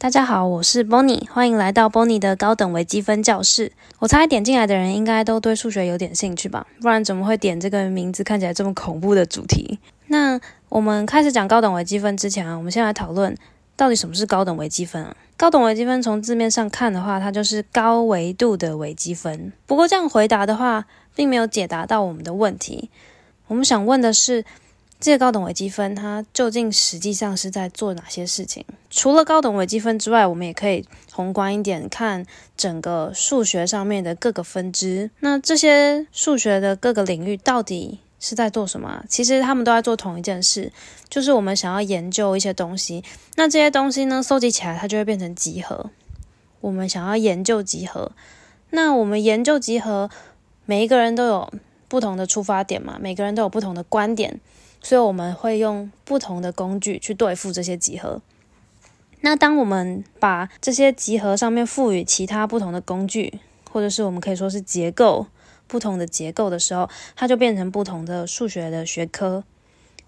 大家好，我是 Bonnie，欢迎来到 Bonnie 的高等微积分教室。我猜点进来的人应该都对数学有点兴趣吧，不然怎么会点这个名字看起来这么恐怖的主题？那我们开始讲高等微积分之前啊，我们先来讨论到底什么是高等微积分啊？高等微积分从字面上看的话，它就是高维度的微积分。不过这样回答的话，并没有解答到我们的问题。我们想问的是。这个高等微积分它究竟实际上是在做哪些事情？除了高等微积分之外，我们也可以宏观一点看整个数学上面的各个分支。那这些数学的各个领域到底是在做什么？其实他们都在做同一件事，就是我们想要研究一些东西。那这些东西呢，收集起来它就会变成集合。我们想要研究集合，那我们研究集合，每一个人都有不同的出发点嘛，每个人都有不同的观点。所以我们会用不同的工具去对付这些集合。那当我们把这些集合上面赋予其他不同的工具，或者是我们可以说是结构不同的结构的时候，它就变成不同的数学的学科。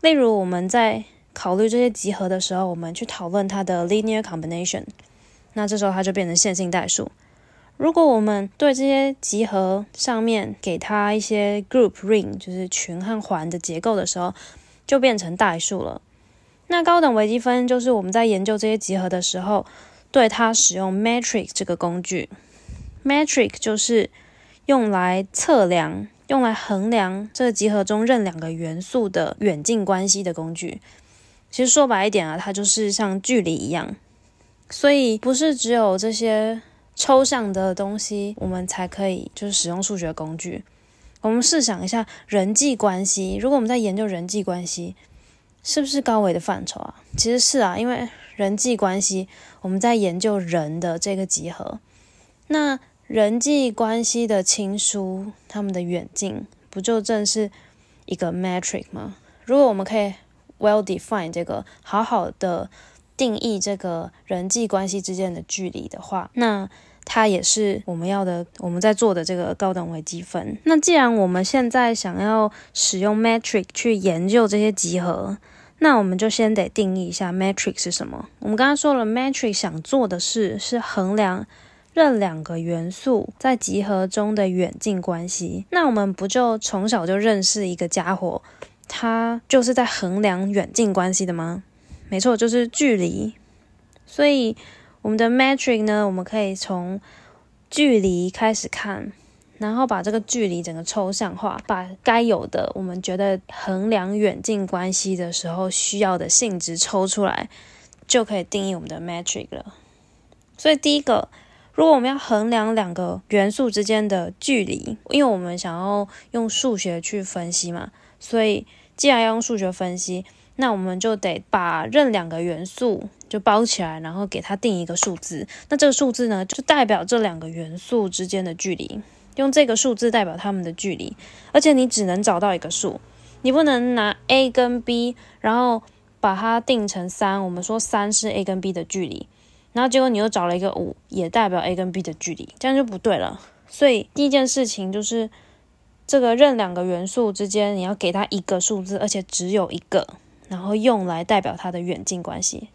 例如我们在考虑这些集合的时候，我们去讨论它的 linear combination，那这时候它就变成线性代数。如果我们对这些集合上面给它一些 group ring，就是群和环的结构的时候，就变成代数了。那高等微积分就是我们在研究这些集合的时候，对它使用 metric 这个工具。metric 就是用来测量、用来衡量这个集合中任两个元素的远近关系的工具。其实说白一点啊，它就是像距离一样。所以不是只有这些抽象的东西，我们才可以就是使用数学工具。我们试想一下人际关系，如果我们在研究人际关系，是不是高维的范畴啊？其实是啊，因为人际关系我们在研究人的这个集合，那人际关系的亲疏，他们的远近，不就正是一个 metric 吗？如果我们可以 well define 这个，好好的定义这个人际关系之间的距离的话，那。它也是我们要的，我们在做的这个高等微积分。那既然我们现在想要使用 metric 去研究这些集合，那我们就先得定义一下 metric 是什么。我们刚刚说了，metric 想做的事是衡量任两个元素在集合中的远近关系。那我们不就从小就认识一个家伙，它就是在衡量远近关系的吗？没错，就是距离。所以。我们的 metric 呢，我们可以从距离开始看，然后把这个距离整个抽象化，把该有的我们觉得衡量远近关系的时候需要的性质抽出来，就可以定义我们的 metric 了。所以第一个，如果我们要衡量两个元素之间的距离，因为我们想要用数学去分析嘛，所以既然要用数学分析。那我们就得把任两个元素就包起来，然后给它定一个数字。那这个数字呢，就代表这两个元素之间的距离。用这个数字代表它们的距离，而且你只能找到一个数，你不能拿 a 跟 b，然后把它定成三。我们说三是 a 跟 b 的距离，然后结果你又找了一个五，也代表 a 跟 b 的距离，这样就不对了。所以第一件事情就是这个任两个元素之间，你要给它一个数字，而且只有一个。然后用来代表它的远近关系，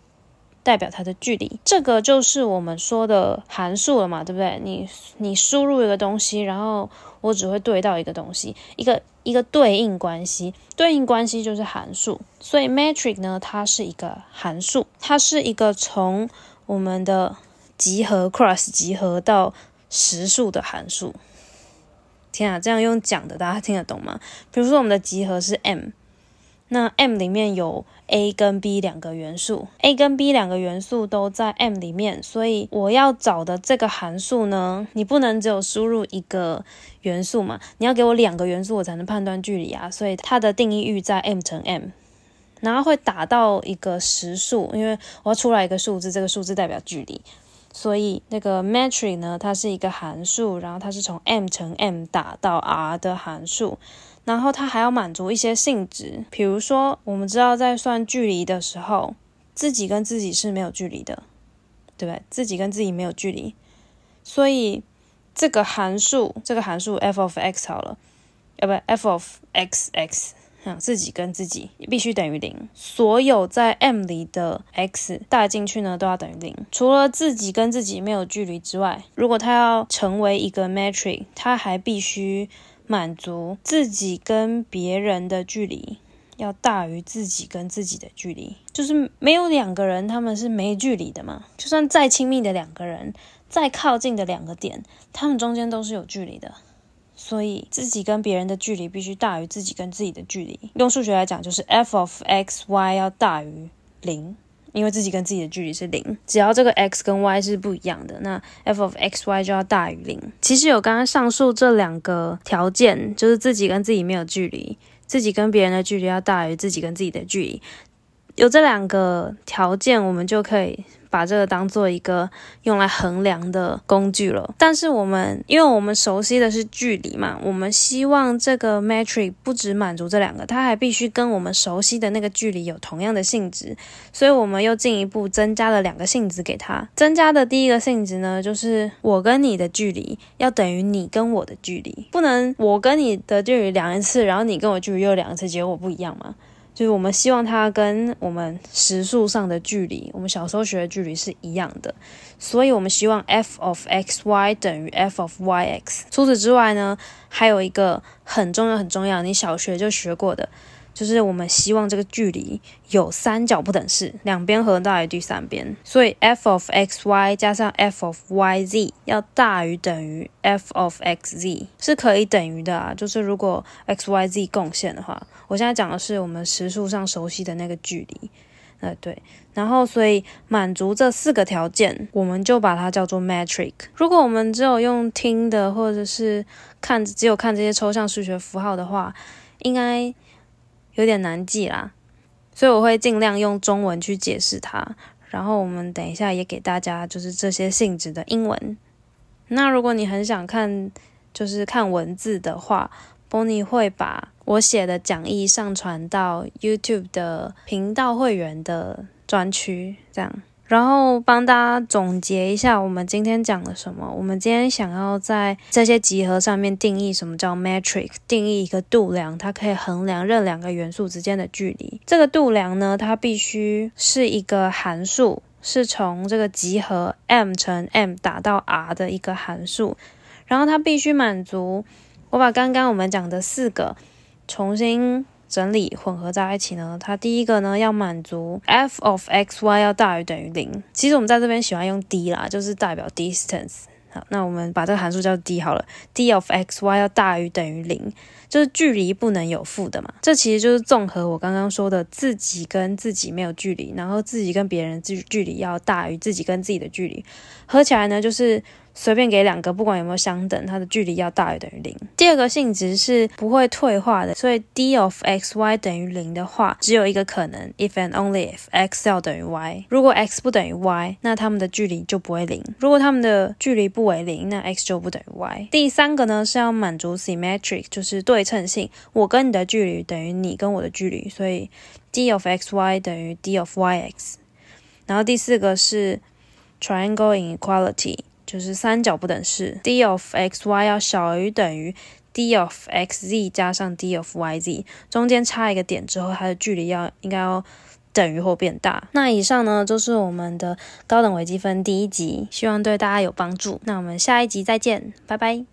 代表它的距离，这个就是我们说的函数了嘛，对不对？你你输入一个东西，然后我只会对到一个东西，一个一个对应关系，对应关系就是函数。所以 metric 呢，它是一个函数，它是一个从我们的集合 cross 集合到实数的函数。天啊，这样用讲的，大家听得懂吗？比如说我们的集合是 m。那 M 里面有 A 跟 B 两个元素，A 跟 B 两个元素都在 M 里面，所以我要找的这个函数呢，你不能只有输入一个元素嘛，你要给我两个元素，我才能判断距离啊。所以它的定义域在 M 乘 M，然后会打到一个实数，因为我要出来一个数字，这个数字代表距离，所以那个 metric 呢，它是一个函数，然后它是从 M 乘 M 打到 R 的函数。然后它还要满足一些性质，比如说，我们知道在算距离的时候，自己跟自己是没有距离的，对不对？自己跟自己没有距离，所以这个函数，这个函数 f of x 好了，呃，不，f of x x，嗯，自己跟自己必须等于零。所有在 M 里的 x 带进去呢，都要等于零。除了自己跟自己没有距离之外，如果它要成为一个 metric，它还必须满足自己跟别人的距离要大于自己跟自己的距离。就是没有两个人他们是没距离的嘛？就算再亲密的两个人，再靠近的两个点，他们中间都是有距离的。所以自己跟别人的距离必须大于自己跟自己的距离。用数学来讲，就是 f of x y 要大于零，因为自己跟自己的距离是零。只要这个 x 跟 y 是不一样的，那 f of x y 就要大于零。其实有刚刚上述这两个条件，就是自己跟自己没有距离，自己跟别人的距离要大于自己跟自己的距离。有这两个条件，我们就可以。把这个当做一个用来衡量的工具了，但是我们因为我们熟悉的是距离嘛，我们希望这个 metric 不只满足这两个，它还必须跟我们熟悉的那个距离有同样的性质，所以我们又进一步增加了两个性质给它。增加的第一个性质呢，就是我跟你的距离要等于你跟我的距离，不能我跟你的距离量一次，然后你跟我距离又量一次，结果不一样嘛。就是我们希望它跟我们实数上的距离，我们小时候学的距离是一样的，所以我们希望 f of x y 等于 f of y x。除此之外呢，还有一个很重要很重要，你小学就学过的。就是我们希望这个距离有三角不等式，两边和大于第三边，所以 f of x y 加上 f of y z 要大于等于 f of x z 是可以等于的啊。就是如果 x y z 共线的话，我现在讲的是我们实数上熟悉的那个距离，呃对，然后所以满足这四个条件，我们就把它叫做 metric。如果我们只有用听的或者是看只有看这些抽象数学符号的话，应该。有点难记啦，所以我会尽量用中文去解释它。然后我们等一下也给大家就是这些性质的英文。那如果你很想看就是看文字的话，Bonnie 会把我写的讲义上传到 YouTube 的频道会员的专区，这样。然后帮大家总结一下，我们今天讲了什么？我们今天想要在这些集合上面定义什么叫 metric，定义一个度量，它可以衡量任两个元素之间的距离。这个度量呢，它必须是一个函数，是从这个集合 m 乘 m 打到 r 的一个函数。然后它必须满足，我把刚刚我们讲的四个重新。整理混合在一起呢？它第一个呢要满足 f of x y 要大于等于零。其实我们在这边喜欢用 d 啦，就是代表 distance。好，那我们把这个函数叫 d 好了。d of x y 要大于等于零，就是距离不能有负的嘛。这其实就是综合我刚刚说的自己跟自己没有距离，然后自己跟别人距距离要大于自己跟自己的距离，合起来呢就是。随便给两个，不管有没有相等，它的距离要大于等于零。第二个性质是不会退化的，所以 d of x y 等于零的话，只有一个可能，if and only if x 要等于 y。如果 x 不等于 y，那它们的距离就不会零。如果它们的距离不为零，那 x 就不等于 y。第三个呢是要满足 symmetric，就是对称性，我跟你的距离等于你跟我的距离，所以 d of x y 等于 d of y x。然后第四个是 triangle inequality。就是三角不等式，d of x y 要小于等于 d of x z 加上 d of y z，中间差一个点之后，它的距离要应该要等于或变大。那以上呢就是我们的高等微积分第一集，希望对大家有帮助。那我们下一集再见，拜拜。